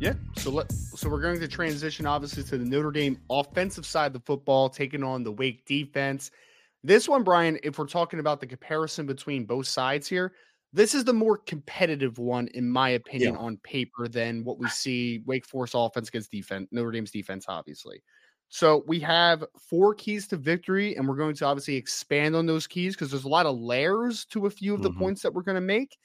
Yeah. So let so we're going to transition obviously to the Notre Dame offensive side of the football, taking on the Wake defense. This one, Brian, if we're talking about the comparison between both sides here, this is the more competitive one, in my opinion, Yeah. on paper than what we see Wake Forest offense against defense, Notre Dame's defense, obviously. So we have four keys to victory, and we're going to obviously expand on those keys because there's a lot of layers to a few of the Mhm. points that we're going to make.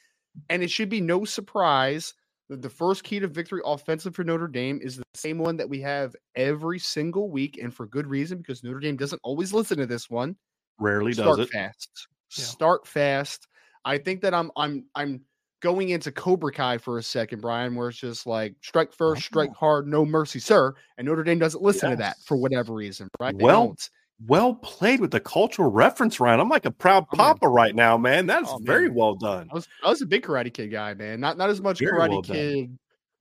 And it should be no surprise the first key to victory offensive for Notre Dame is the same one that we have every single week, and for good reason, because Notre Dame doesn't always listen to this one. Rarely does Start it. fast. Yeah. Start fast. I think that I'm I'm I'm going into Cobra Kai for a second, Brian, where it's just like strike first, strike oh. hard, no mercy, sir. And Notre Dame doesn't listen to that for whatever reason, right? They Well, don't. Well played with the cultural reference, Ryan. I'm like a proud Oh, man. papa right now, man. That's Oh, very man. well done. I was I was a big Karate Kid guy, man. Not not as much Very Karate well done. Kid,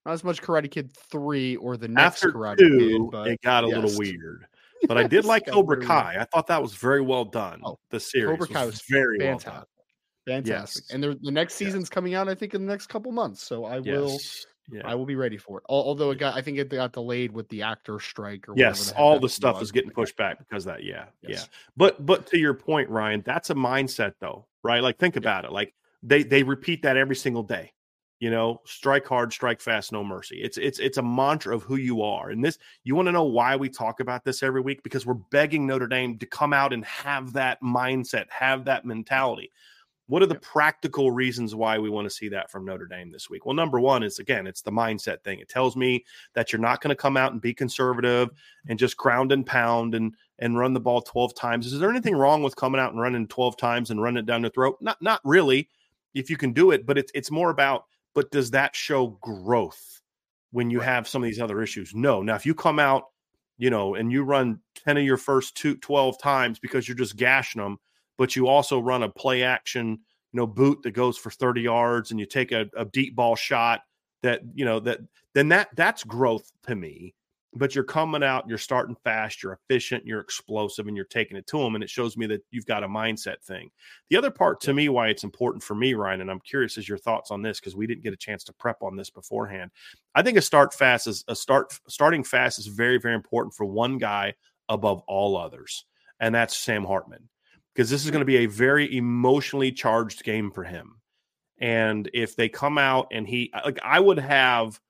not as much Karate Kid three or the next After Karate two, Kid, but it got a little weird. But I did like Cobra weird. Kai. I thought that was very well done. Oh, the series Cobra Kai was was very well fantastic. done. Fantastic. Yes. And there, the next season's coming out, I think, in the next couple months. So I will Yes. Yeah. I will be ready for it. Although it got I think it got delayed with the actor strike or yes, all the stuff was. is getting pushed back because of that. Yeah, Yes. yeah. But but to your point, Ryan, that's a mindset though, right? Like think about it. Like they they repeat that every single day. You know, strike hard, strike fast, no mercy. It's it's it's a mantra of who you are. And this, you want to know why we talk about this every week because we're begging Notre Dame to come out and have that mindset, have that mentality. What are the practical reasons why we want to see that from Notre Dame this week? Well, number one is again, it's the mindset thing. It tells me that you're not going to come out and be conservative and just ground and pound and and run the ball 12 times. Is there anything wrong with coming out and running 12 times and running it down the throat? Not not really, if you can do it, but it's it's more about but does that show growth when you have some of these other issues? No. Now, if you come out, you know, and you run 10 of your first two 12 times because you're just gashing them, but you also run a play action, you know, boot that goes for 30 yards and you take a, a deep ball shot that, you know, that then that that's growth to me. But you're coming out, you're starting fast, you're efficient, you're explosive, and you're taking it to them. And it shows me that you've got a mindset thing. The other part to me, why it's important for me, Ryan, and I'm curious is your thoughts on this because we didn't get a chance to prep on this beforehand. I think a start fast is a start starting fast is very, very important for one guy above all others, and that's Sam Hartman. Because this is going to be a very emotionally charged game for him. And if they come out and he like I would have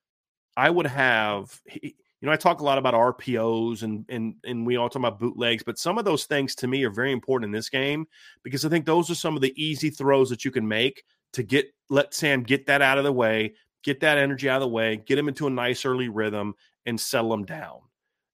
I would have you know, I talk a lot about RPOs and and and we all talk about bootlegs, but some of those things to me are very important in this game because I think those are some of the easy throws that you can make to get let Sam get that out of the way, get that energy out of the way, get him into a nice early rhythm and settle him down.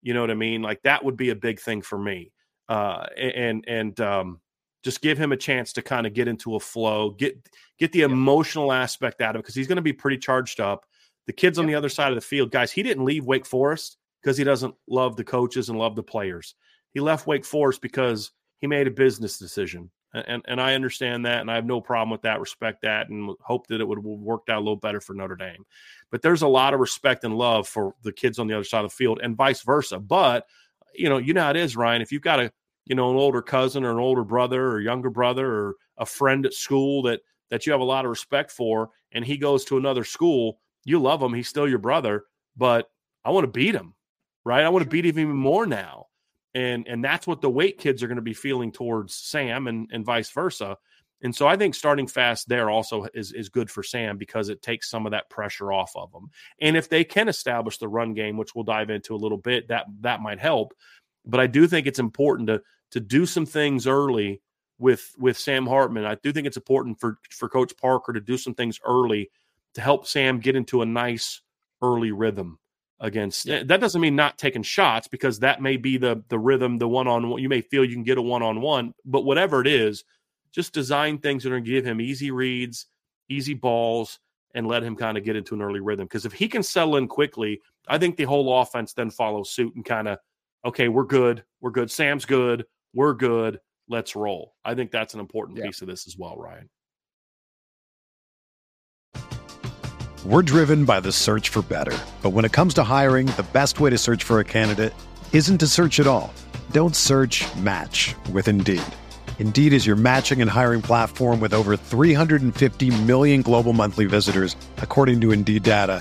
You know what I mean? Like that would be a big thing for me. Uh and and um just give him a chance to kind of get into a flow, get get the emotional aspect out of it because he's going to be pretty charged up. The kids on the other side of the field, guys, he didn't leave Wake Forest because he doesn't love the coaches and love the players. He left Wake Forest because he made a business decision. and and I understand that, and I have no problem with that. Respect that, and hope that it would have worked out a little better for Notre Dame. But there's a lot of respect and love for the kids on the other side of the field, and vice versa. But you know, you know how it is, Ryan. If you've got a you know an older cousin or an older brother or younger brother or a friend at school that that you have a lot of respect for, and he goes to another school, you love him. He's still your brother, but I want to beat him, right? I want to beat him even more now and and that's what the Wake kids are going to be feeling towards Sam and and vice versa. And so I think starting fast there also is is good for Sam because it takes some of that pressure off of them. And if they can establish the run game, which we'll dive into a little bit, that that might help. But I do think it's important to to do some things early with with Sam Hartman. I do think it's important for for Coach Parker to do some things early to help Sam get into a nice early rhythm against that doesn't mean not taking shots because that may be the the rhythm the one on one you may feel you can get a one on one but whatever it is just design things that are going to give him easy reads easy balls and let him kind of get into an early rhythm because if he can settle in quickly i think the whole offense then follows suit and kind of okay we're good we're good sam's good we're good let's roll i think that's an important yeah. piece of this as well ryan We're driven by the search for better. But when it comes to hiring, the best way to search for a candidate isn't to search at all. Don't search match with Indeed. Indeed is your matching and hiring platform with over 350 million global monthly visitors, according to Indeed data,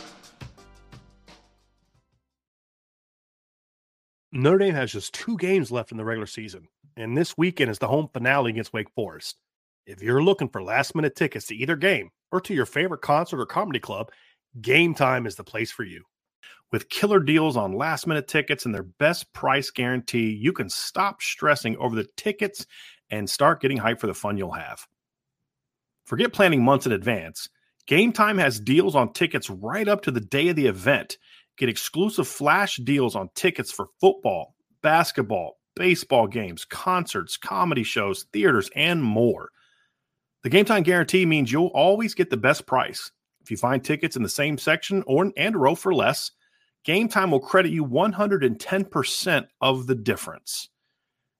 Notre Dame has just two games left in the regular season, and this weekend is the home finale against Wake Forest. If you're looking for last minute tickets to either game or to your favorite concert or comedy club, Game Time is the place for you. With killer deals on last minute tickets and their best price guarantee, you can stop stressing over the tickets and start getting hyped for the fun you'll have. Forget planning months in advance. Game Time has deals on tickets right up to the day of the event. Get exclusive flash deals on tickets for football, basketball, baseball games, concerts, comedy shows, theaters, and more. The Game Time guarantee means you'll always get the best price if you find tickets in the same section or and row for less, Game Time will credit you 110% of the difference.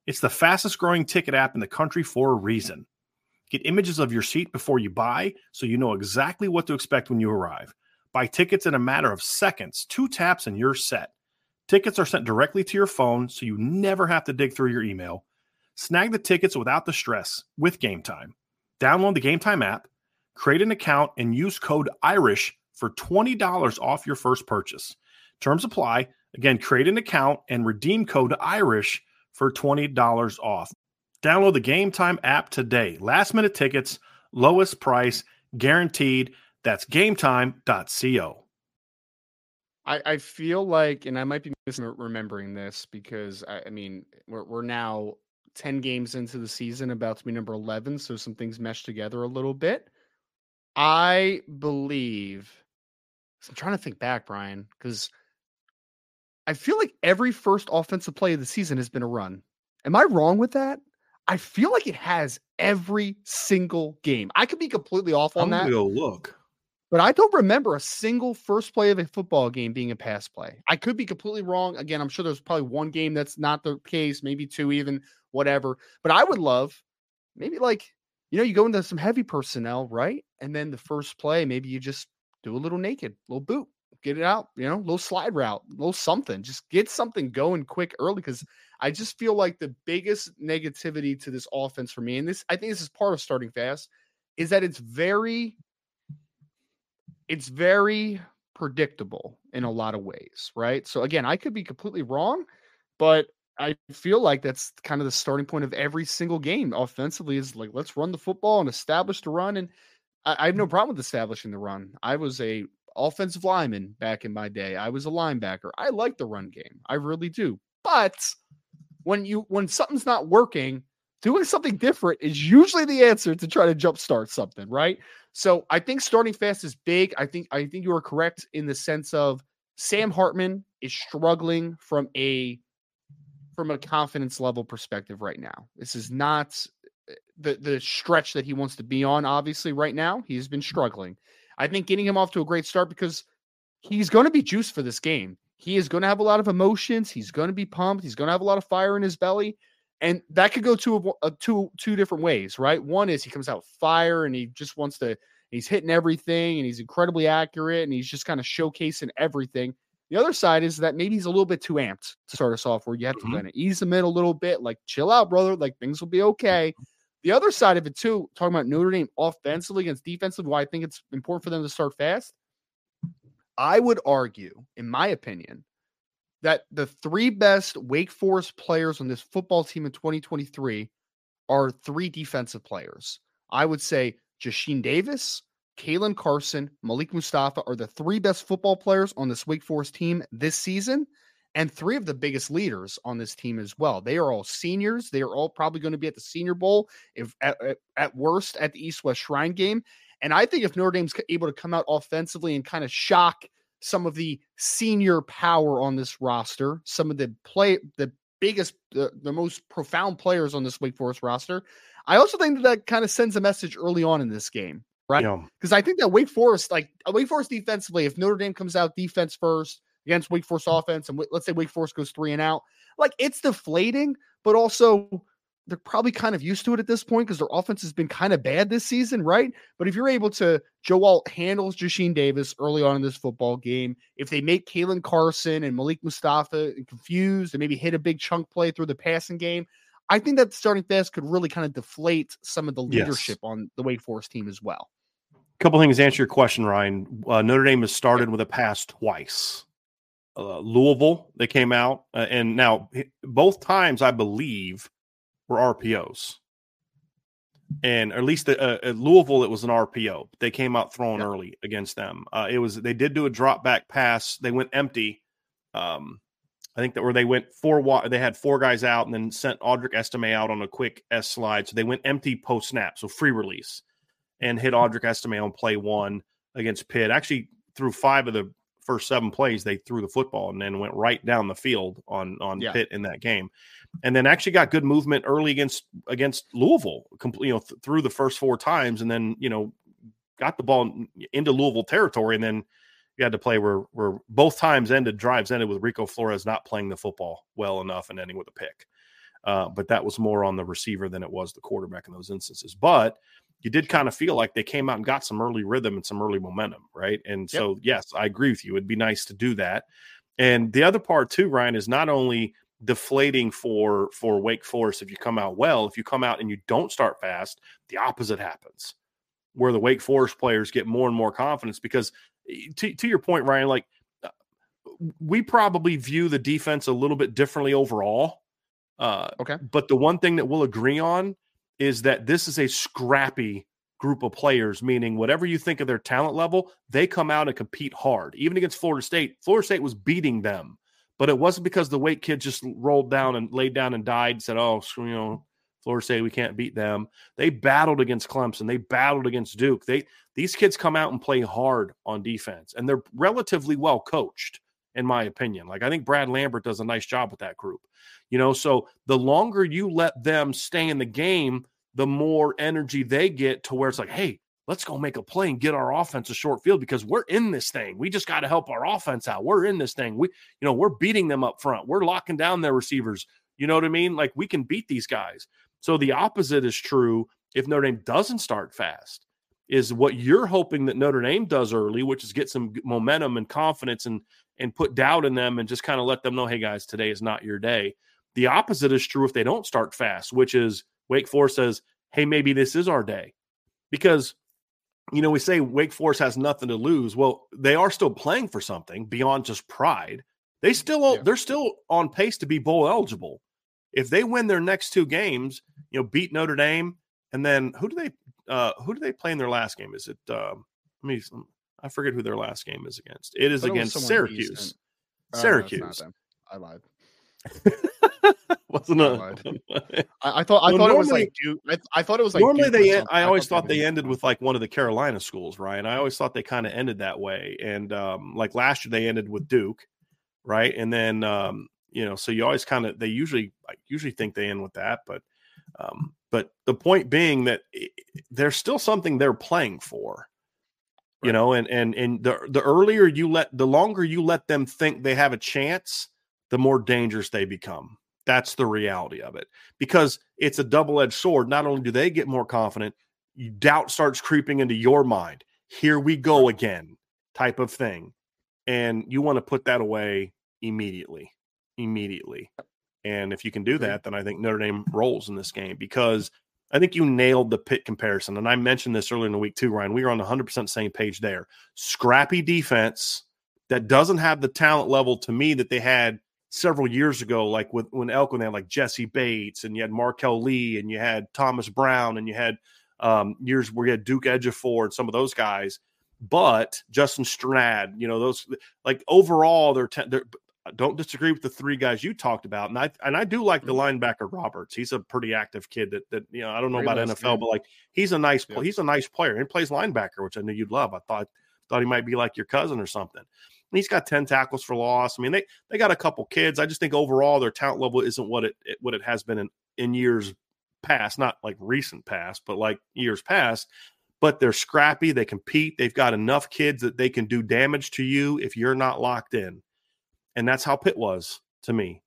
It's the fastest growing ticket app in the country for a reason. Get images of your seat before you buy so you know exactly what to expect when you arrive. Buy tickets in a matter of seconds, two taps, and you're set. Tickets are sent directly to your phone so you never have to dig through your email. Snag the tickets without the stress with Game Time. Download the Game Time app create an account, and use code IRISH for $20 off your first purchase. Terms apply. Again, create an account and redeem code IRISH for $20 off. Download the Game Time app today. Last minute tickets, lowest price, guaranteed. That's gametime.co. I, I feel like, and I might be misremembering this because I, I mean, we're, we're now 10 games into the season, about to be number 11. So some things mesh together a little bit. I believe. I'm trying to think back, Brian, because I feel like every first offensive play of the season has been a run. Am I wrong with that? I feel like it has every single game. I could be completely off on I'm that. Go look. But I don't remember a single first play of a football game being a pass play. I could be completely wrong. Again, I'm sure there's probably one game that's not the case, maybe two, even whatever. But I would love maybe like you know, you go into some heavy personnel, right? And then the first play, maybe you just do a little naked, little boot, get it out, you know, little slide route, little something. Just get something going quick early because I just feel like the biggest negativity to this offense for me, and this I think this is part of starting fast, is that it's very, it's very predictable in a lot of ways, right? So again, I could be completely wrong, but I feel like that's kind of the starting point of every single game offensively is like let's run the football and establish the run. And I, I have no mm-hmm. problem with establishing the run. I was a offensive lineman back in my day. I was a linebacker. I like the run game. I really do. But when you when something's not working, doing something different is usually the answer to try to jumpstart something, right? So I think starting fast is big. I think I think you are correct in the sense of Sam Hartman is struggling from a from a confidence level perspective right now. This is not eh, the the stretch that he wants to be on. Obviously, right now he's been struggling. I think getting him off to a great start because he's going to be juiced for this game. He is going to have a lot of emotions. He's going to be pumped. He's going to have a lot of fire in his belly, and that could go two uh, two two different ways, right? One is he comes out fire and he just wants to. He's hitting everything and he's incredibly accurate and he's just kind of showcasing everything. The other side is that maybe he's a little bit too amped to start us off, where you have to mm-hmm. kind of ease him in a little bit, like chill out, brother. Like things will be okay. The other side of it too, talking about Notre Dame offensively against defensively, why I think it's important for them to start fast. I would argue, in my opinion, that the three best Wake Forest players on this football team in 2023 are three defensive players. I would say Jasheen Davis, Caelen Carson, Malik Mustapha are the three best football players on this Wake Forest team this season, and three of the biggest leaders on this team as well. They are all seniors. They are all probably going to be at the Senior Bowl, if at, at worst at the East West Shrine game. And I think if Notre Dame's able to come out offensively and kind of shock some of the senior power on this roster, some of the play, the biggest, the, the most profound players on this Wake Forest roster, I also think that that kind of sends a message early on in this game right? Because yeah. I think that Wake Forest, like uh, Wake Forest defensively, if Notre Dame comes out defense first against Wake Forest offense, and let's say Wake Forest goes three and out, like it's deflating, but also they're probably kind of used to it at this point because their offense has been kind of bad this season, right? But if you're able to, Joe Alt handles Jasheen Davis early on in this football game. If they make Caelen Carson and Malik Mustapha confused and maybe hit a big chunk play through the passing game, I think that starting fast could really kind of deflate some of the leadership yes. on the Wake Forest team as well A couple things to answer your question, Ryan. Uh, Notre Dame has started with a pass twice. Uh, Louisville, they came out, uh, and now both times I believe were RPOs, and at least the, uh, at Louisville it was an RPO. They came out throwing yep. early against them. Uh, it was they did do a drop back pass. They went empty. Um, I think that where they went four, they had four guys out and then sent Audric Estime out on a quick S slide. So they went empty post snap, so free release and hit Audric Estime on play one against Pitt. Actually, through five of the first seven plays, they threw the football and then went right down the field on on yeah. Pitt in that game, and then actually got good movement early against against Louisville, you know th- through the first four times, and then you know got the ball into Louisville territory, and then you had to play where where both times ended drives ended with Rico Flores not playing the football well enough and ending with a pick. Uh, but that was more on the receiver than it was the quarterback in those instances. But you did kind of feel like they came out and got some early rhythm and some early momentum, right? And so, yes, I agree with you. It'd be nice to do that. And the other part too, Ryan, is not only deflating for for Wake Forest if you come out well. If you come out and you don't start fast, the opposite happens, where the Wake Forest players get more and more confidence because, eh, to, to your point, Ryan, like uh, we probably view the defense a little bit differently overall. Uh, okay, but the one thing that we'll agree on is that this is a scrappy group of players, meaning whatever you think of their talent level, they come out and compete hard. Even against Florida State, Florida State was beating them, but it wasn't because the Wake kids just rolled down and laid down and died and said, "Oh, you know, Florida State, we can't beat them." They battled against Clemson, they battled against Duke. They these kids come out and play hard on defense, and they're relatively well coached, in my opinion. Like I think Brad Lambert does a nice job with that group. You know, so the longer you let them stay in the game, the more energy they get to where it's like, hey, let's go make a play and get our offense a short field because we're in this thing. We just got to help our offense out. We're in this thing. We, you know, we're beating them up front. We're locking down their receivers. You know what I mean? Like we can beat these guys. So the opposite is true if Notre Dame doesn't start fast. Is what you're hoping that Notre Dame does early, which is get some momentum and confidence and and put doubt in them and just kind of let them know, hey guys, today is not your day. The opposite is true if they don't start fast, which is Wake Forest says, hey, maybe this is our day. Because you know, we say Wake Forest has nothing to lose. Well, they are still playing for something beyond just pride. They still yeah. they're still on pace to be bowl eligible. If they win their next two games, you know, beat Notre Dame, and then who do they uh who do they play in their last game? Is it um let me I forget who their last game is against. It is against Syracuse. Oh, Syracuse. No, I lied. Wasn't it? I thought I thought it was like Duke. I, I, thought it was like normally Duke they. I always I thought, thought they ended with like one of the Carolina schools, right? I always thought they kind of ended that way, and um, like last year they ended with Duke, right? And then um, you know, so you always kind of they usually I usually think they end with that, but um, but the point being that there's still something they're playing for, right. you know, and and and the the earlier you let the longer you let them think they have a chance, the more dangerous they become. That's the reality of it because it's a double edged sword. Not only do they get more confident, doubt starts creeping into your mind. Here we go again, type of thing. And you want to put that away immediately. Immediately. And if you can do hmm. that, then I think Notre Dame rolls in this game because I think you nailed the Pitt comparison. And I mentioned this earlier in the week too, Ryan. We are on the 100% same page there. Scrappy defense that doesn't have the talent level to me that they had several years ago, like with when Elko, they had like Jessie Bates and you had Marquel Lee and you had Thomas Brown and you had um, years where you had Duke Ejiofor and some of those guys. But Justin Strnad, you know, those like overall, they're, te- they're don't disagree with the three guys you talked about, and I and I do like the mm-hmm. linebacker Roberts. He's a pretty active kid. That that you know I don't know Very about nice NFL, kid. but like he's a nice yeah. he's a nice player and plays linebacker, which I knew you'd love. I thought thought he might be like your cousin or something. He's got 10 tackles for loss. I mean, they they got a couple kids. I just think overall their talent level isn't what it, it what it has been in, in years past, not like recent past, but like years past. But they're scrappy, they compete, they've got enough kids that they can do damage to you if you're not locked in. And that's how Pitt was to me.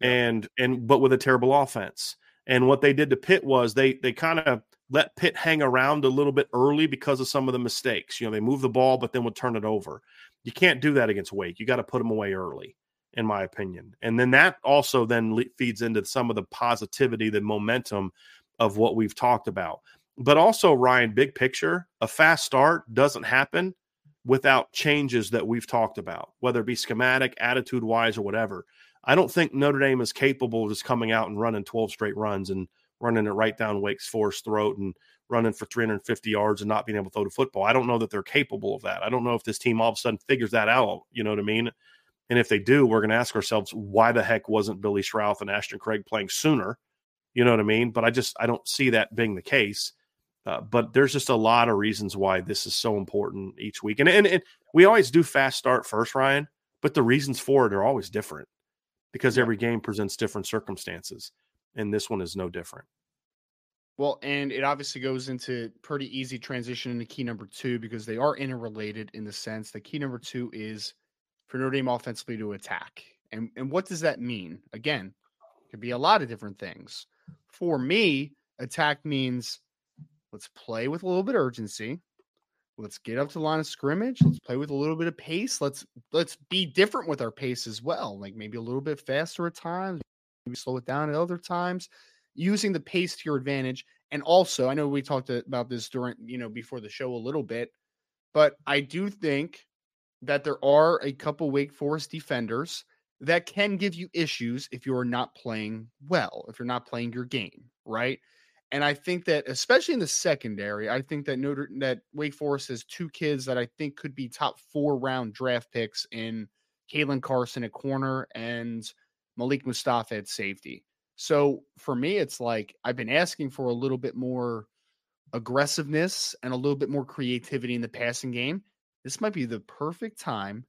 Yeah. And and but with a terrible offense. And what they did to Pitt was they they kind of let Pitt hang around a little bit early because of some of the mistakes. You know, they move the ball, but then would turn it over. You can't do that against Wake. You got to put them away early, in my opinion. And then that also then le- feeds into some of the positivity, the momentum of what we've talked about. But also, Ryan, big picture, a fast start doesn't happen without changes that we've talked about, whether it be schematic, attitude wise, or whatever. I don't think Notre Dame is capable of just coming out and running 12 straight runs and running it right down Wake's Forest throat and running for 350 yards and not being able to throw the football. I don't know that they're capable of that. I don't know if this team all of a sudden figures that out. You know what I mean? And if they do, we're going to ask ourselves, why the heck wasn't Billy Schrauth and Ashton Craig playing sooner? You know what I mean? But I just I don't see that being the case. Uh, but there's just a lot of reasons why this is so important each week. And, and, and we always do fast start first, Ryan, but the reasons for it are always different because every game presents different circumstances. And this one is no different. Well, and it obviously goes into pretty easy transition into key number two because they are interrelated in the sense that key number two is for Notre Dame offensively to attack. And and what does that mean? Again, it could be a lot of different things. For me, attack means let's play with a little bit of urgency. Let's get up to the line of scrimmage. Let's play with a little bit of pace. Let's let's be different with our pace as well. Like maybe a little bit faster at times, maybe slow it down at other times using the pace to your advantage. And also, I know we talked about this during, you know, before the show a little bit, but I do think that there are a couple Wake Forest defenders that can give you issues if you're not playing well, if you're not playing your game, right? And I think that especially in the secondary, I think that Notre that Wake Forest has two kids that I think could be top four round draft picks in Caelen Carson at corner and Malik Mustapha at safety. So for me, it's like I've been asking for a little bit more aggressiveness and a little bit more creativity in the passing game. This might be the perfect time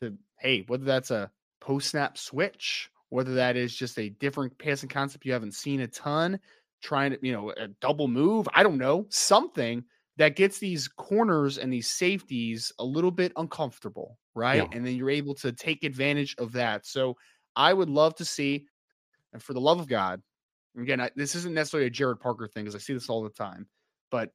to, hey, whether that's a post snap switch, whether that is just a different passing concept you haven't seen a ton, trying to, you know, a double move, I don't know, something that gets these corners and these safeties a little bit uncomfortable, right? Yeah. And then you're able to take advantage of that. So I would love to see and for the love of God, again, I, this isn't necessarily a Gerad Parker thing because I see this all the time, but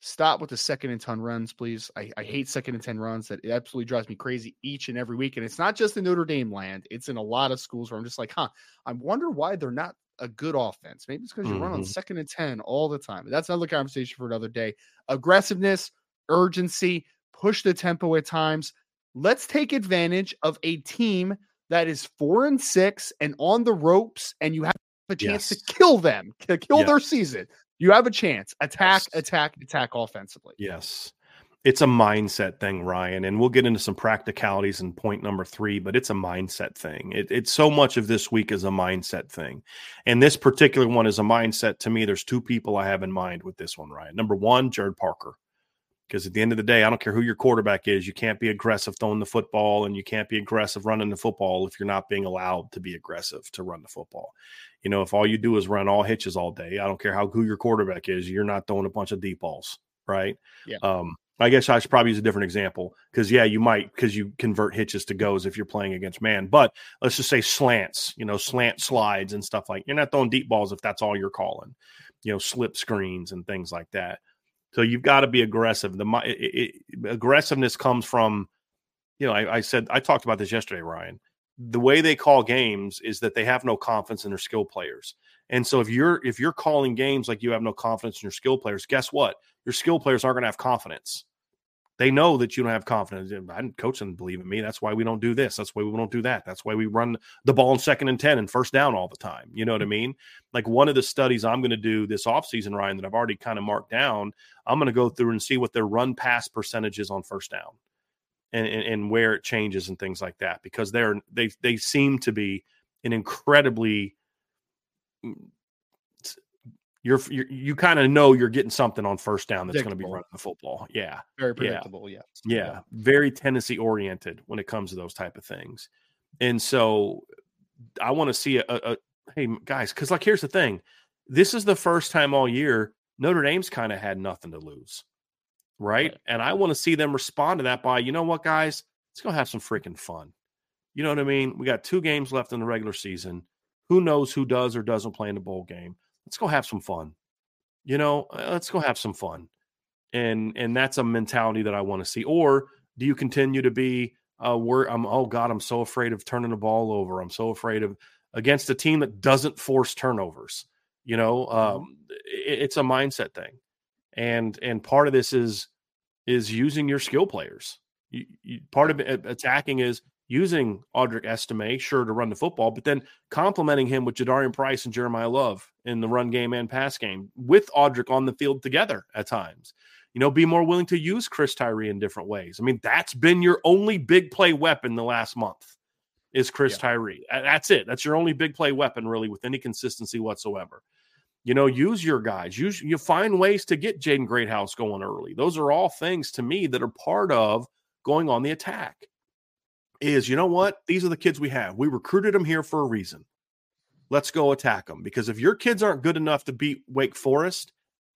stop with the second and 10 runs, please. I, I hate second and 10 runs. That absolutely drives me crazy each and every week. And it's not just in Notre Dame land, it's in a lot of schools where I'm just like, huh, I wonder why they're not a good offense. Maybe it's because you mm-hmm. run on mm-hmm. second and 10 all the time. But that's another conversation for another day. Aggressiveness, urgency, push the tempo at times. Let's take advantage of a team that is four and six and on the ropes, and you have a chance yes. to kill them, to kill yes. their season. You have a chance. Attack, yes. attack, attack offensively. Yes. It's a mindset thing, Ryan. And we'll get into some practicalities in point number three, but it's a mindset thing. It, it's so much of this week is a mindset thing. And this particular one is a mindset to me. There's two people I have in mind with this one, Ryan. Number one, Gerad Parker. Because at the end of the day, I don't care who your quarterback is, you can't be aggressive throwing the football and you can't be aggressive running the football if you're not being allowed to be aggressive to run the football. You know, if all you do is run all hitches all day, I don't care how who your quarterback is, you're not throwing a bunch of deep balls, right? Yeah. Um, I guess I should probably use a different example because yeah, you might because you convert hitches to goes if you're playing against man. But let's just say slants, you know, slant slides and stuff like you're not throwing deep balls if that's all you're calling, you know, slip screens and things like that. So you've got to be aggressive. The it, it, aggressiveness comes from, you know, I, I said I talked about this yesterday, Ryan. The way they call games is that they have no confidence in their skill players. And so if you're if you're calling games like you have no confidence in your skill players, guess what? Your skill players aren't going to have confidence. They know that you don't have confidence. I didn't coach and believe in me. That's why we don't do this. That's why we don't do that. That's why we run the ball in second and 10 and first down all the time. You know what I mm-hmm. mean? Like one of the studies I'm going to do this offseason, Ryan, that I've already kind of marked down, I'm going to go through and see what their run pass percentage is on first down and, and, and where it changes and things like that because they're they they seem to be an incredibly you're, you're you kind of know you're getting something on first down that's going to be running the football. Yeah, very predictable. Yeah. yeah, yeah, very tendency oriented when it comes to those type of things. And so, I want to see a, a, a hey guys, because like here's the thing, this is the first time all year Notre Dame's kind of had nothing to lose, right? right? And I want to see them respond to that by you know what, guys, let's go have some freaking fun. You know what I mean? We got two games left in the regular season. Who knows who does or doesn't play in the bowl game? Let's go have some fun. You know, uh, let's go have some fun. And and that's a mentality that I want to see. Or do you continue to be uh where I'm oh God, I'm so afraid of turning the ball over. I'm so afraid of against a team that doesn't force turnovers. You know, mm-hmm. um, it, it's a mindset thing. And and part of this is is using your skill players. You, you, part of it, attacking is using Audric Estime, sure, to run the football, but then complementing him with Jadarian Price and Jeremiah Love in the run game and pass game with Audric on the field together at times. You know, be more willing to use Chris Tyree in different ways. I mean, that's been your only big play weapon the last month is Chris yeah. Tyree. That's it. That's your only big play weapon, really, with any consistency whatsoever. You know, use your guys. Use you find ways to get Jaden Greathouse going early. Those are all things to me that are part of going on the attack is you know what? These are the kids we have. We recruited them here for a reason. Let's go attack them because if your kids aren't good enough to beat Wake Forest,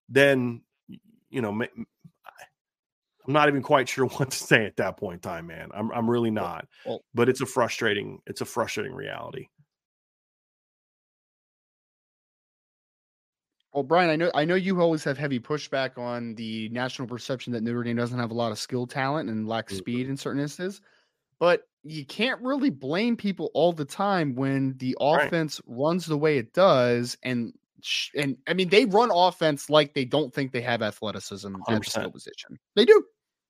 then you know I'm not even quite sure what to say at that point in time, man. I'm I'm really not. Well, but it's a frustrating it's a frustrating reality. Well, Brian, I know I know you always have heavy pushback on the national perception that Notre Dame doesn't have a lot of skill talent and lacks mm-hmm. speed in certain instances. But you can't really blame people all the time when the offense right. runs the way it does and and I mean they run offense like they don't think they have athleticism 100%. at the skill position. They do.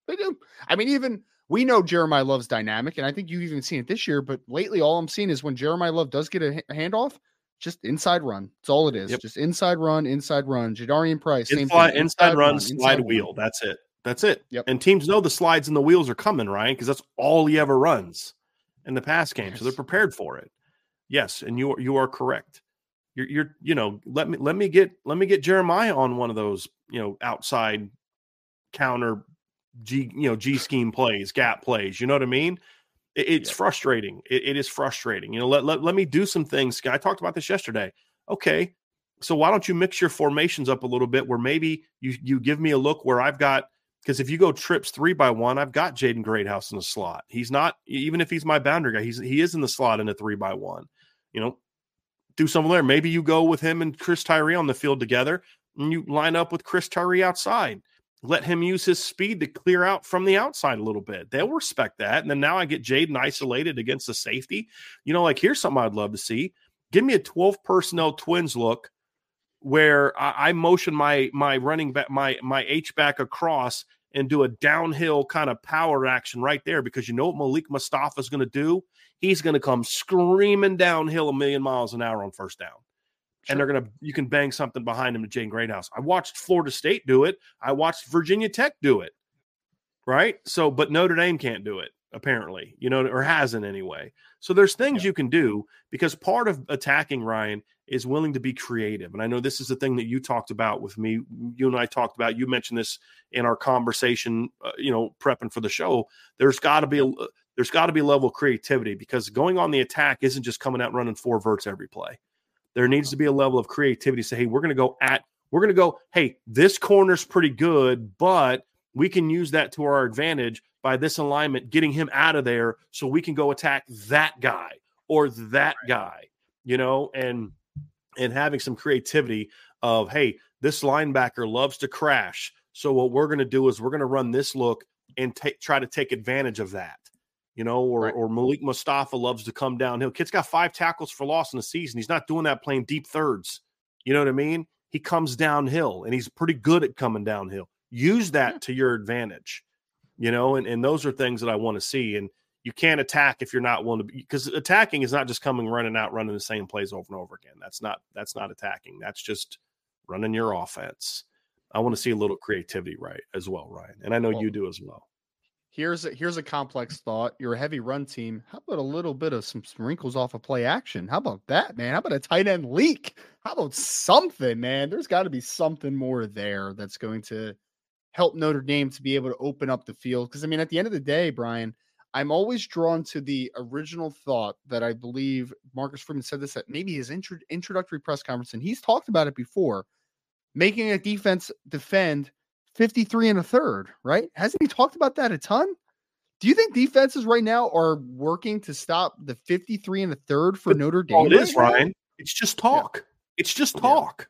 They do. I mean even we know Jeremiah Love's dynamic and I think you've even seen it this year, but lately all I'm seeing is when Jeremiah Love does get a handoff, just inside run. That's all it is. Yep. Just inside run, inside run. Jadarian Price, same inside, thing. Inside, inside run, run, slide wheel. Run. That's it. That's it. Yep. And teams know the slides and the wheels are coming, Ryan, because that's all he ever runs in the pass game. Yes. So they're prepared for it. Yes, and you are you are correct. You're you're you know, let me let me get let me get Jeremiah on one of those, you know, outside counter G, you know, G scheme plays, gap plays. You know what I mean? It, it's frustrating. It, it is frustrating. You know, let, let let me do some things. I talked about this yesterday. Okay, so why don't you mix your formations up a little bit where maybe you you give me a look where I've got because if you go trips three by one, I've got Jaden Greathouse in the slot. He's not even if he's my boundary guy, he's he is in the slot in a three by one. You know, do something there. Maybe you go with him and Chris Tyree on the field together, and you line up with Chris Tyree outside. Let him use his speed to clear out from the outside a little bit. They'll respect that. And then now I get Jaden isolated against the safety. You know, like here's something I'd love to see. Give me a 12 personnel twins look where I, I motion my my running back my my H back across and do a downhill kind of power action right there because you know what Malik Mustapha is going to do? He's going to come screaming downhill a million miles an hour on first down. Sure. And they're going to, you can bang something behind him to Jaden Greathouse. I watched Florida State do it. I watched Virginia Tech do it. Right. So, but Notre Dame can't do it apparently, you know, or hasn't anyway. So there's things yeah. you can do because part of attacking Ryan is willing to be creative. And I know this is the thing that you talked about with me. You and I talked about. You mentioned this in our conversation, uh, you know, prepping for the show. There's got to be a there's got to be a level of creativity because going on the attack isn't just coming out running four verts every play. There needs to be a level of creativity. Say, hey, we're going to go at, we're going to go, hey, this corner's pretty good, but we can use that to our advantage by this alignment, getting him out of there so we can go attack that guy or that guy, you know, and and having some creativity of, hey, this linebacker loves to crash. So what we're going to do is we're going to run this look and take try to take advantage of that. You know, or right. or Malik Mustapha loves to come downhill. Kid's got five tackles for loss in the season. He's not doing that playing deep thirds. You know what I mean? He comes downhill and he's pretty good at coming downhill. Use that yeah. to your advantage you know, and, and those are things that I want to see. And you can't attack if you're not willing to because attacking is not just coming running out, running the same plays over and over again. That's not that's not attacking. That's just running your offense. I want to see a little creativity right as well, Ryan. And I know well, you do as well. Here's a here's a complex thought. You're a heavy run team. How about a little bit of some sprinkles off of play action? How about that, man? How about a tight end leak? How about something, man? There's got to be something more there that's going to help Notre Dame to be able to open up the field. Because I mean, at the end of the day, Brian, I'm always drawn to the original thought that I believe Marcus Freeman said this at maybe his intro- introductory press conference, and he's talked about it before, making a defense defend 53 and a third, right? Hasn't he talked about that a ton? Do you think defenses right now are working to stop the 53 and a third for Notre Dame? it is, Ryan. It's just talk. Yeah. It's just talk. Yeah.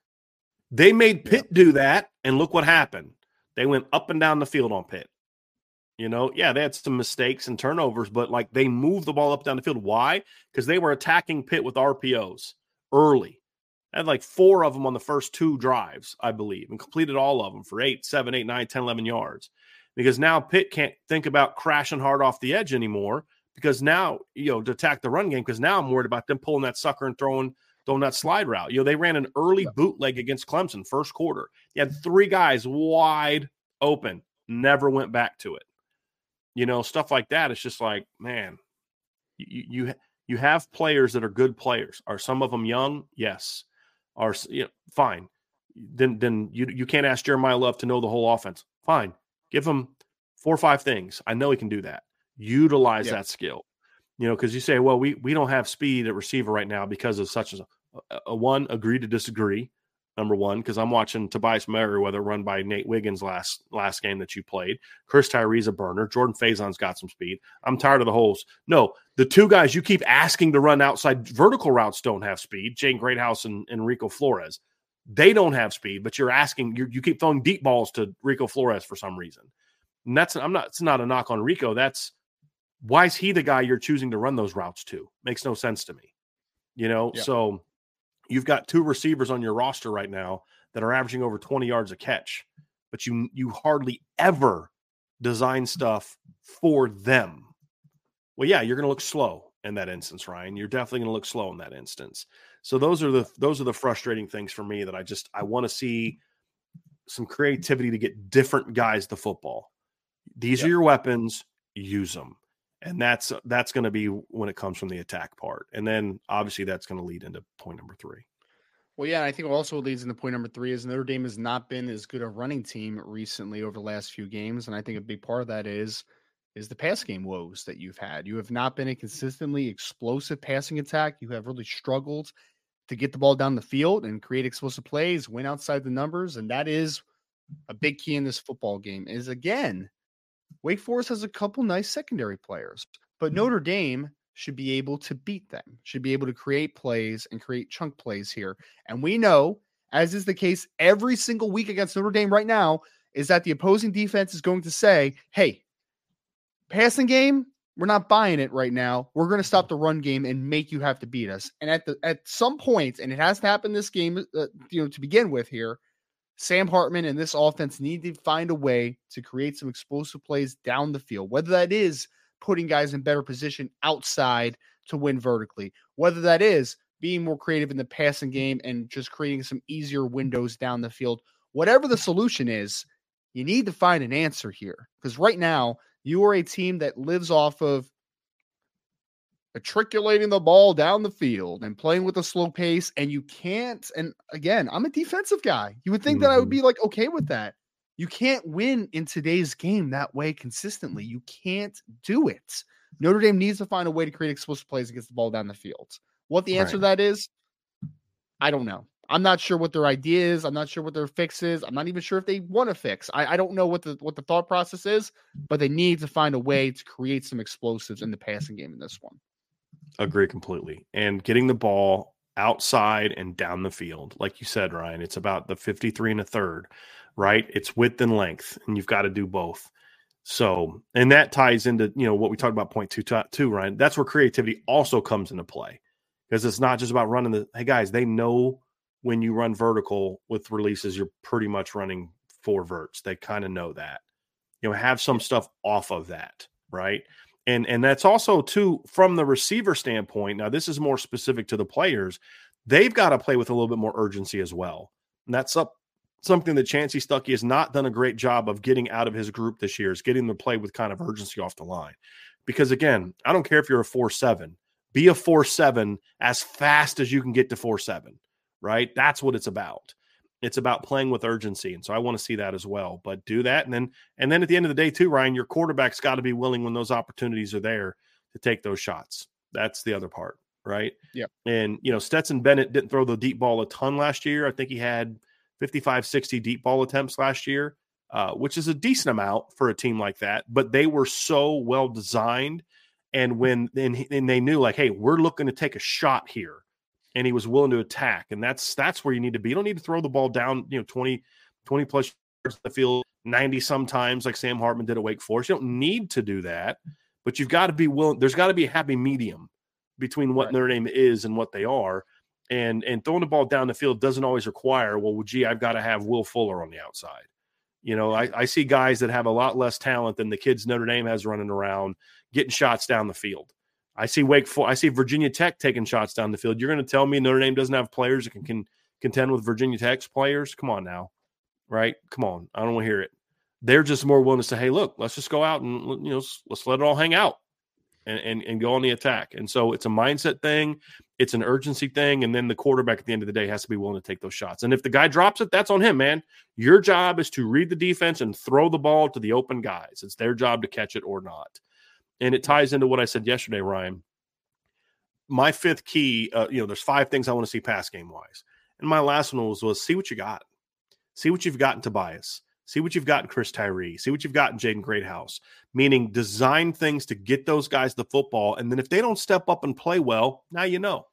They made Pitt yeah. do that, and look what happened. They went up and down the field on Pitt. You know, yeah, they had some mistakes and turnovers, but like they moved the ball up down the field. Why? Because they were attacking Pitt with RPOs early. I had like four of them on the first two drives, I believe, and completed all of them for eight, seven, eight, nine, 10, 11 yards. Because now Pitt can't think about crashing hard off the edge anymore because now, you know, to attack the run game, because now I'm worried about them pulling that sucker and throwing throwing that slide route. You know, they ran an early bootleg against Clemson first quarter. You had three guys wide open, never went back to it. You know, stuff like that. It's just like, man, you you you have players that are good players. Are some of them young? Yes. Are you know, fine. Then then you you can't ask Jeremiah Love to know the whole offense. Fine. Give him four or five things. I know he can do that. Utilize yeah. that skill you know, because you say, well, we we don't have speed at receiver right now because of such as a, a one. Agree to disagree. Number one, because I'm watching Tobias Merriweather run by Nate Wiggins last last game that you played. Chris Tyree's a burner. Jordan Faison's got some speed. I'm tired of the holes. No, the two guys you keep asking to run outside vertical routes don't have speed. Jaden Greathouse and, and Rico Flores. They don't have speed, but you're asking, you you keep throwing deep balls to Rico Flores for some reason. And that's I'm not it's not a knock on Rico. That's why is he the guy you're choosing to run those routes to? Makes no sense to me. You know, yeah. so you've got two receivers on your roster right now that are averaging over 20 yards a catch, but you you hardly ever design stuff for them. Well, yeah, you're going to look slow in that instance, Ryan. You're definitely going to look slow in that instance. So those are the those are the frustrating things for me that I just I want to see some creativity to get different guys the football. These yep. are your weapons, use them and that's that's going to be when it comes from the attack part and then obviously that's going to lead into point number three. Well yeah i think also leads into point number three is notre dame has not been as good a running team recently over the last few games and i think a big part of that is is the pass game woes that you've had. You have not been a consistently explosive passing attack. You have really struggled to get the ball down the field and create explosive plays win outside the numbers and that is a big key in this football game is again Wake Forest has a couple nice secondary players, but mm-hmm. Notre Dame should be able to beat them, should be able to create plays and create chunk plays here. And we know, as is the case every single week against Notre Dame right now, is that the opposing defense is going to say, hey, passing game, we're not buying it right now. We're going to stop the run game and make you have to beat us. And at the at some point, and it has to happen this game, uh, you know, to begin with here, Sam Hartman and this offense need to find a way to create some explosive plays down the field, whether that is putting guys in better position outside to win vertically, whether that is being more creative in the passing game and just creating some easier windows down the field. Whatever the solution is, you need to find an answer here because right now you are a team that lives off of matriculating the ball down the field and playing with a slow pace. And you can't, and again, I'm a defensive guy. You would think mm-hmm. that I would mm-hmm. be like okay with that. You can't win in today's game that way consistently. You can't do it. Notre Dame needs to find a way to create explosive plays against the ball down the field. What the answer right. to that is, I don't know. I'm not sure what their idea is. I'm not sure what their fix is. I'm not even sure if they want to fix. I, I don't know what the what the thought process is, but they need to find a way to create some explosives in the passing game in this one. Agree completely. And getting the ball outside and down the field, like you said, Ryan, it's about the 53 and a third, right? It's width and length, and you've got to do both. So, and that ties into you know what we talked about point two two, Ryan. That's where creativity also comes into play because it's not just about running the. Hey guys, they know when you run vertical with releases, you're pretty much running four verts. They kind of know that. You know, have some stuff off of that, right? And and that's also too from the receiver standpoint. Now, this is more specific to the players. They've got to play with a little bit more urgency as well. And that's up something that Chansi Stuckey has not done a great job of getting out of his group this year is getting them to play with kind of urgency off the line. Because again, I don't care if you're a four seven, be a four seven as fast as you can get to four seven, right? That's what it's about. It's about playing with urgency, and so I want to see that as well. But do that, and then and then at the end of the day, too, Ryan, your quarterback's got to be willing when those opportunities are there to take those shots. That's the other part, right? Yeah. And you know, Stetson Bennett didn't throw the deep ball a ton last year. I think he had 55, 60 deep ball attempts last year, uh, which is a decent amount for a team like that. But they were so well designed. And when and, and they knew like, hey, we're looking to take a shot here and he was willing to attack. And that's that's where you need to be. You don't need to throw the ball down, you know, 20, 20 plus yards in the field 90 sometimes like Sam Hartman did at Wake Forest. You don't need to do that, but you've got to be willing. There's got to be a happy medium between what right. Notre Dame is and what they are. And and throwing the ball down the field doesn't always require, well, gee, I've got to have Will Fuller on the outside. You know, I, I see guys that have a lot less talent than the kids Notre Dame has running around getting shots down the field. I see Wake for I see Virginia Tech taking shots down the field. You're going to tell me Notre Dame doesn't have players that can, can contend with Virginia Tech's players? Come on now, right? Come on, I don't want to hear it. They're just more willing to say, "Hey, look, let's just go out and you know let's let it all hang out and, and and go on the attack." And so it's a mindset thing, it's an urgency thing, and then the quarterback at the end of the day has to be willing to take those shots. And if the guy drops it, that's on him, man. Your job is to read the defense and throw the ball to the open guys. It's their job to catch it or not and it ties into what I said yesterday, Ryan. My fifth key, uh, you know, there's five things I want to see pass game wise, and my last one was was see what you got, see what you've got in Tobias, see what you've got in Chris Tyree, see what you've got in Jaden Greathouse. Meaning, design things to get those guys the football, and then if they don't step up and play well, now you know,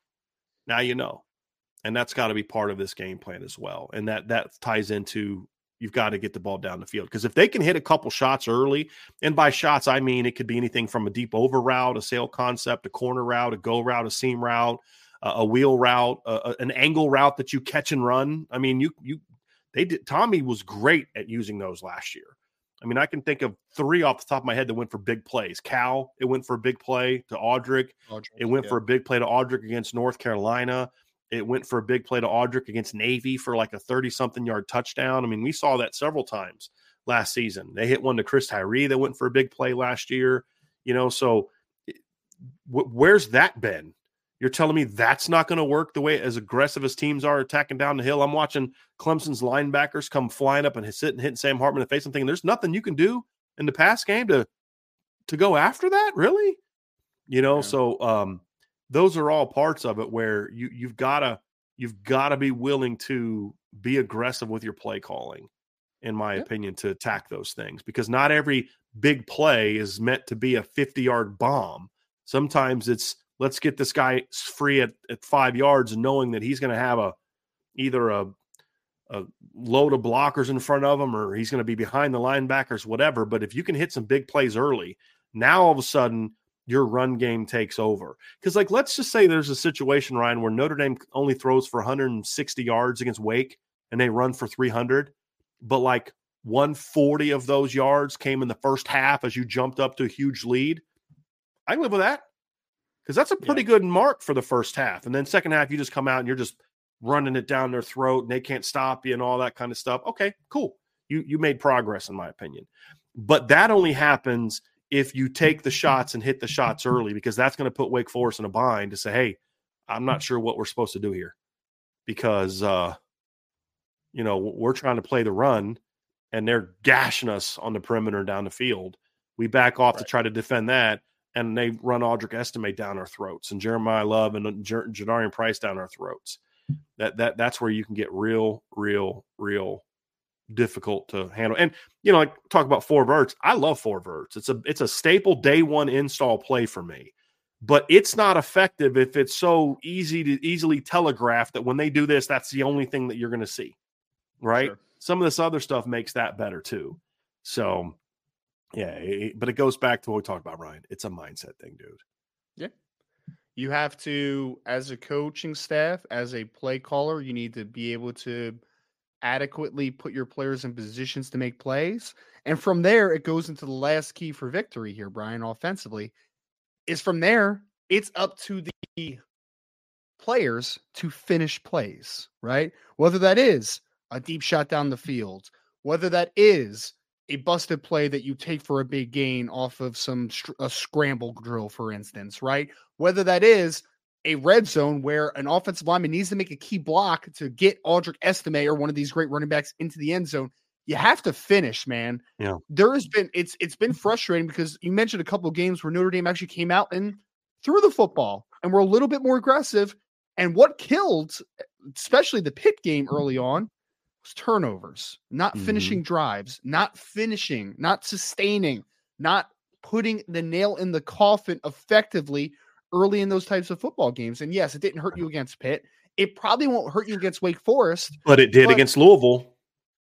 now you know, and that's got to be part of this game plan as well, and that that ties into you've got to get the ball down the field because if they can hit a couple shots early, and by shots I mean it could be anything from a deep over route, a sail concept, a corner route, a go route, a seam route, uh, a wheel route, uh, an angle route that you catch and run. I mean, you you they did. Tommy was great at using those last year. I mean, I can think of three off the top of my head that went for big plays. Cal, it went for a big play to Audric. Audric it went yeah. for a big play to Audric against North Carolina. It went for a big play to Audric against Navy for like a 30 something yard touchdown. I mean, we saw that several times last season. They hit one to Chris Tyree that went for a big play last year. You know, so w- where's that been? You're telling me that's not going to work the way as aggressive as teams are attacking down the hill. I'm watching Clemson's linebackers come flying up and sit and hitting Sam Hartman in the face and thinking there's nothing you can do in the pass game to to go after that, really? You know, yeah. so um those are all parts of it where you you've got to you've got to be willing to be aggressive with your play calling in my yeah. opinion to attack those things because not every big play is meant to be a 50 yard bomb sometimes it's let's get this guy free at, at five yards and knowing that he's going to have a either a a load of blockers in front of him or he's going to be behind the linebackers whatever but if you can hit some big plays early now all of a sudden your run game takes over. Because, like, let's just say there's a situation, Ryan, where Notre Dame only throws for 160 yards against Wake and they run for 300. but like 140 of those yards came in the first half as you jumped up to a huge lead, I can live with that because that's a pretty yeah. good mark for the first half. And then second half, you just come out and you're just running it down their throat and they can't stop you and all that kind of stuff. Okay, cool. You you made progress in my opinion. But that only happens if you take the shots and hit the shots early because that's going to put Wake Forest in a bind to say, "Hey, I'm not sure what we're supposed to do here." Because uh you know, we're trying to play the run and they're gashing us on the perimeter down the field. We back off right. to try to defend that, and they run Audric Estime down our throats and Jeremiyah Love and Jadarian Price down our throats. That that that's where you can get real, real, real difficult to handle. And you know, like talk about four verts. I love four verts. It's a it's a staple day one install play for me. But it's not effective if it's so easy to easily telegraph that when they do this, that's the only thing that you're going to see. Right. Sure some of this other stuff makes that better too. So, yeah, it, but it goes back to what we talked about, Ryan. It's a mindset thing, dude. Yeah. You have to, as a coaching staff, as a play caller, you need to be able to adequately put your players in positions to make plays. And from there, it goes into the last key for victory here, Bryan, offensively. Is from there, it's up to the players to finish plays, right? Whether that is a deep shot down the field, whether that is a busted play that you take for a big gain off of some a scramble drill, for instance, right? Whether that is a red zone where an offensive lineman needs to make a key block to get Audric Estime or one of these great running backs into the end zone. You have to finish, man. Yeah. There has been it's it's been frustrating because you mentioned a couple of games where Notre Dame actually came out and threw the football and were a little bit more aggressive. And what killed, especially the Pitt game early on, was turnovers, not mm-hmm. finishing drives, not finishing, not sustaining, not putting the nail in the coffin effectively early in those types of football games. And yes, it didn't hurt you against Pitt. It probably won't hurt you against Wake Forest, but it did but against Louisville.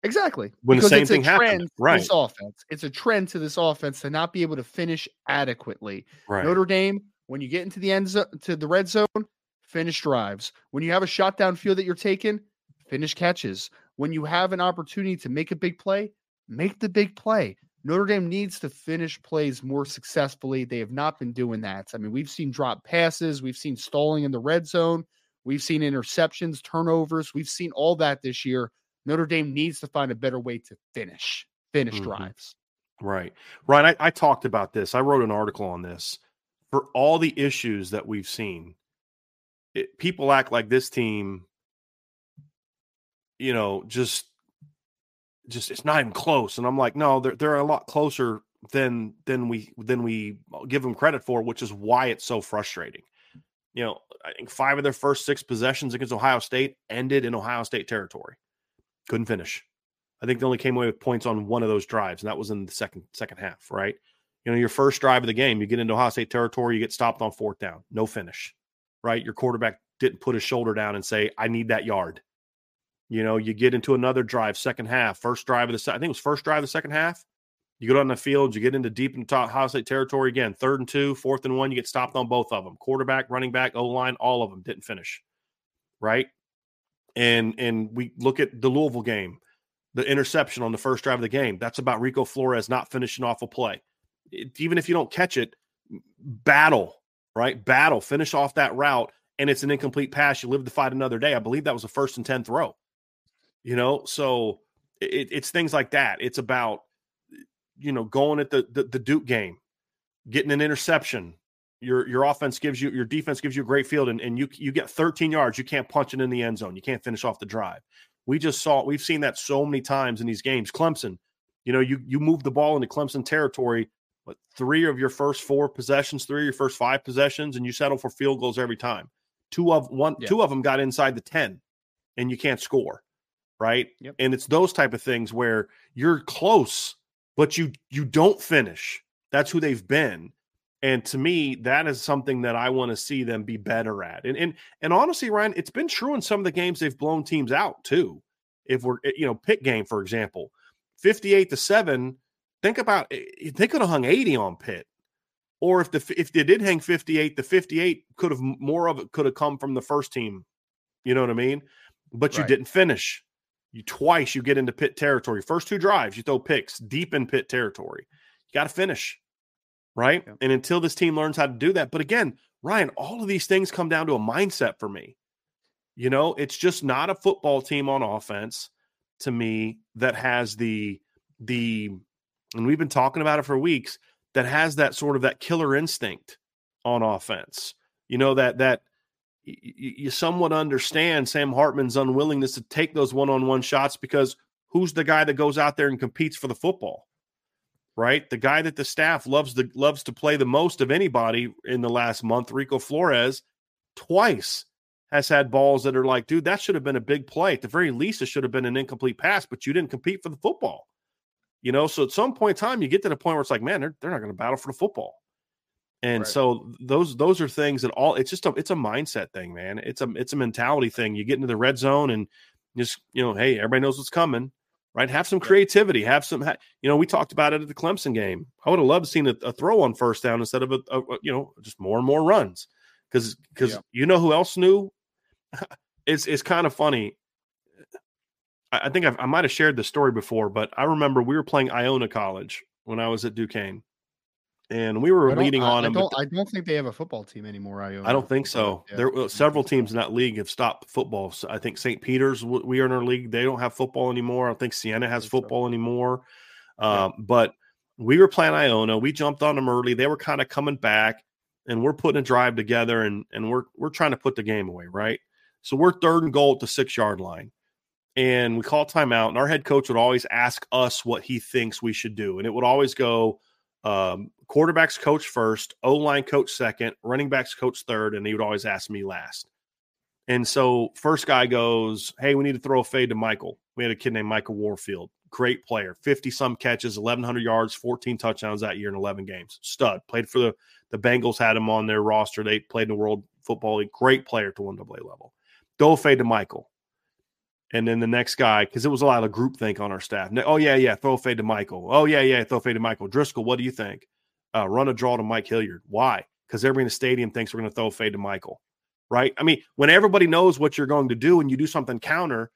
Exactly. When because the same thing happened. Right. This offense. It's a trend to this offense to not be able to finish adequately. Right. Notre Dame, when you get into the end zone to the red zone, finish drives. When you have a shot down field that you're taking, finish catches when you have an opportunity to make a big play, make the big play. Notre Dame needs to finish plays more successfully. They have not been doing that. I mean, we've seen drop passes, we've seen stalling in the red zone, we've seen interceptions, turnovers, we've seen all that this year. Notre Dame needs to find a better way to finish, finish mm-hmm. drives. Right. Ryan, I, I talked about this. I wrote an article on this. For all the issues that we've seen, it, people act like this team you know, just just it's not even close. And I'm like, no, they're they're a lot closer than than we than we uh, give them credit for, which is why it's so frustrating. You know, I think five of their first six possessions against Ohio State ended in Ohio State territory. Couldn't finish. I think they only came away with points on one of those drives, and that was in the second second half, right? You know, your first drive of the game, you get into Ohio State territory, you get stopped on fourth down, no finish, right? Your quarterback didn't put his shoulder down and say, I need that yard. You know, you get into another drive, second half, first drive of the I think it was first drive of the second half. You go on the field, you get into deep in top Ohio State territory again, third and two, fourth and one, you get stopped on both of them. Quarterback, running back, O line, all of them didn't finish. Right. And and we look at the Louisville game, the interception on the first drive of the game. That's about Rico Flores not finishing off a play. It, even if you don't catch it, battle, right? Battle, finish off that route, and it's an incomplete pass. You live to fight another day. I believe that was a first and 10 throw you know so it, it's things like that. It's about you know going at the, the the Duke game getting an interception. Your your offense gives you your defense gives you a great field and, and you you get 13 yards. You can't punch it in the end zone. You can't finish off the drive. We just saw we've seen that so many times in these games. Clemson you know you you move the ball into Clemson territory but three of your first four possessions three of your first five possessions and you settle for field goals every time. Two of one yeah. two of them got inside the 10 and you can't score right? Yep. And it's those type of things where you're close, but you you don't finish. That's who they've been. And to me, that is something that I want to see them be better at. And and and honestly, Ryan, it's been true in some of the games they've blown teams out too. If we're eh, you know, Pitt game, for example, 58 to 7. Think about eh, they could have hung 80 on Pitt. Or if the if they did hang 58, the 58 could have more of it could have come from the first team. You know what I mean? But right. you didn't finish You twice you get into Pitt territory. First two drives, you throw picks deep in Pitt territory. You got to finish, right? Yeah. And until this team learns how to do that, but again, Ryan, all of these things come down to a mindset for me. You know, it's just not a football team on offense to me that has the the and we've been talking about it for weeks that has that sort of that killer instinct on offense. You know that that you somewhat understand Sam Hartman's unwillingness to take those one-on-one shots because who's the guy that goes out there and competes for the football? Right? The guy that the staff loves to loves to play the most of anybody in the last month, Rico Flores, twice has had balls that are like, dude, that should have been a big play. At the very least, it should have been an incomplete pass, but you didn't compete for the football. You know, so at some point in time, you get to the point where it's like, man, they're, they're not going to battle for the football. And right. so those those are things that all it's just a it's a mindset thing, man. It's a it's a mentality thing. You get into the red zone and just you know, hey, everybody knows what's coming, right? Have some creativity. Have some, you know, we talked about it at the Clemson game. I would have loved seen a, a throw on first down instead of a, a, you know just more and more runs because because yeah. you know who else knew it's it's kind of funny. I, think I've, i might have shared the story before, but I remember we were playing Iona College when I was at Duquesne, and we were leading on I them. Don't, I don't think they have a football team anymore. Iona. I don't think so. Yeah. There well, several teams in that league have stopped football. So I think St. Peter's we are in our league. They don't have football anymore. I don't think Siena has football so. anymore. Um, But we were playing Iona. We jumped on them early. They were kind of coming back, and we're putting a drive together, and and we're we're trying to put the game away, right? So we're third and goal at the six yard line. And we call timeout, and our head coach would always ask us what he thinks we should do. And it would always go um, quarterbacks coach first, O line coach second, running backs coach third, and he would always ask me last. And so, first guy goes, Hey, we need to throw a fade to Michael. We had a kid named Michael Warfield, great player, 50 some catches, 1,100 yards, 14 touchdowns that year in 11 games. Stud. Played for the, the Bengals, had him on their roster. They played in the World Football League. Great player to 1AA level. Throw fade to Michael. And then the next guy, because it was a lot of group think on our staff. Oh, yeah, yeah, throw a fade to Michael. Oh, yeah, yeah, throw a fade to Michael. Driskill, what do you think? Uh, run a draw to Mike Hilliard. Why? Because everybody in the stadium thinks we're going to throw a fade to Michael, right? I mean, when everybody knows what you're going to do and you do something counter,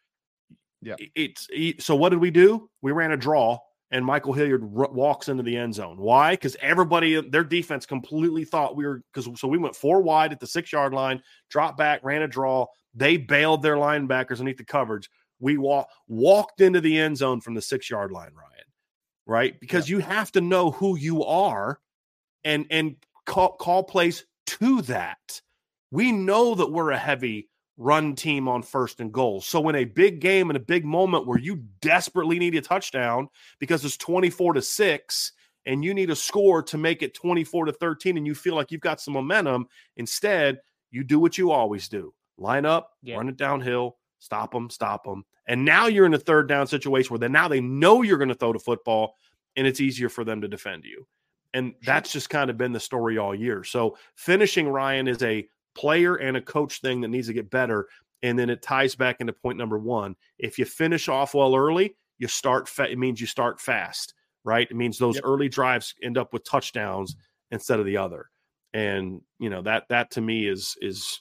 yeah, it's it, so. What did we do? We ran a draw, and Michael Hilliard r- walks into the end zone. Why? Because everybody, their defense completely thought we were because so we went four wide at the six yard line, dropped back, ran a draw. They bailed their linebackers underneath the coverage. We walk, walked into the end zone from the six yard line, Ryan, right? Because yeah. you have to know who you are and and call, call plays to that. We know that we're a heavy run team on first and goal. So in a big game and a big moment where you desperately need a touchdown because it's 24 to 6 and you need a score to make it 24 to 13 and you feel like you've got some momentum, instead, you do what you always do line up, yeah. run it downhill, stop them, stop them. And now you're in a third down situation where they now they know you're going to throw the football and it's easier for them to defend you. And that's just kind of been the story all year. So finishing Ryan is a player and a coach thing that needs to get better. And then it ties back into point number one. If you finish off well early, you start. Fa- it means you start fast, right? It means those yep. early drives end up with touchdowns instead of the other. And you know that that to me is is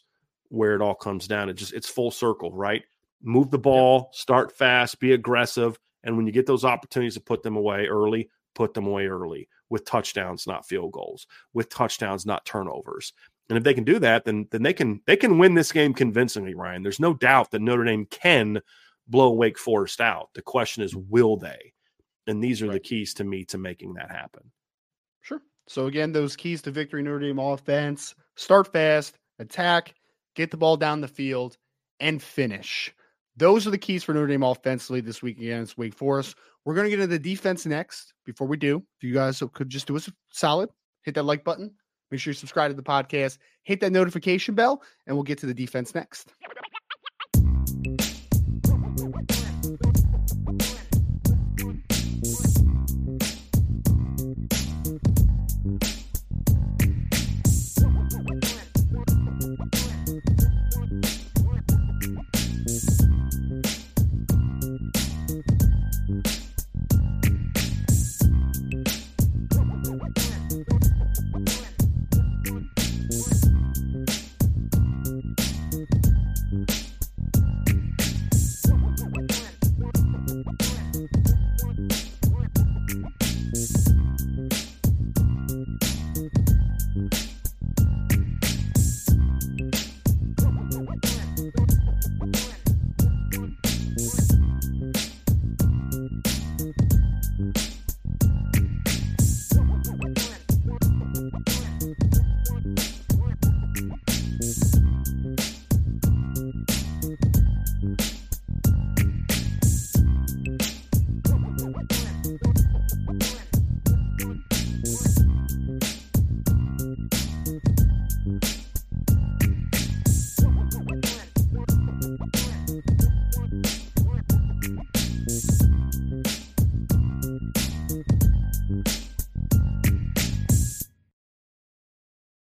where it all comes down. It just it's full circle, right? Move the ball, start fast, be aggressive, and when you get those opportunities to put them away early, put them away early with touchdowns, not field goals, with touchdowns, not turnovers. And if they can do that, then then they can they can win this game convincingly, Ryan. There's no doubt that Notre Dame can blow Wake Forest out. The question is, will they? And these are right. the keys to me to making that happen. Sure. So again, those keys to victory Notre Dame offense: start fast, attack, get the ball down the field, and finish. Those are the keys for Notre Dame offensively this week against Wake Forest. We're going to get into the defense next. Before we do, if you guys could just do us a solid, hit that like button, make sure you subscribe to the podcast, hit that notification bell, and we'll get to the defense next.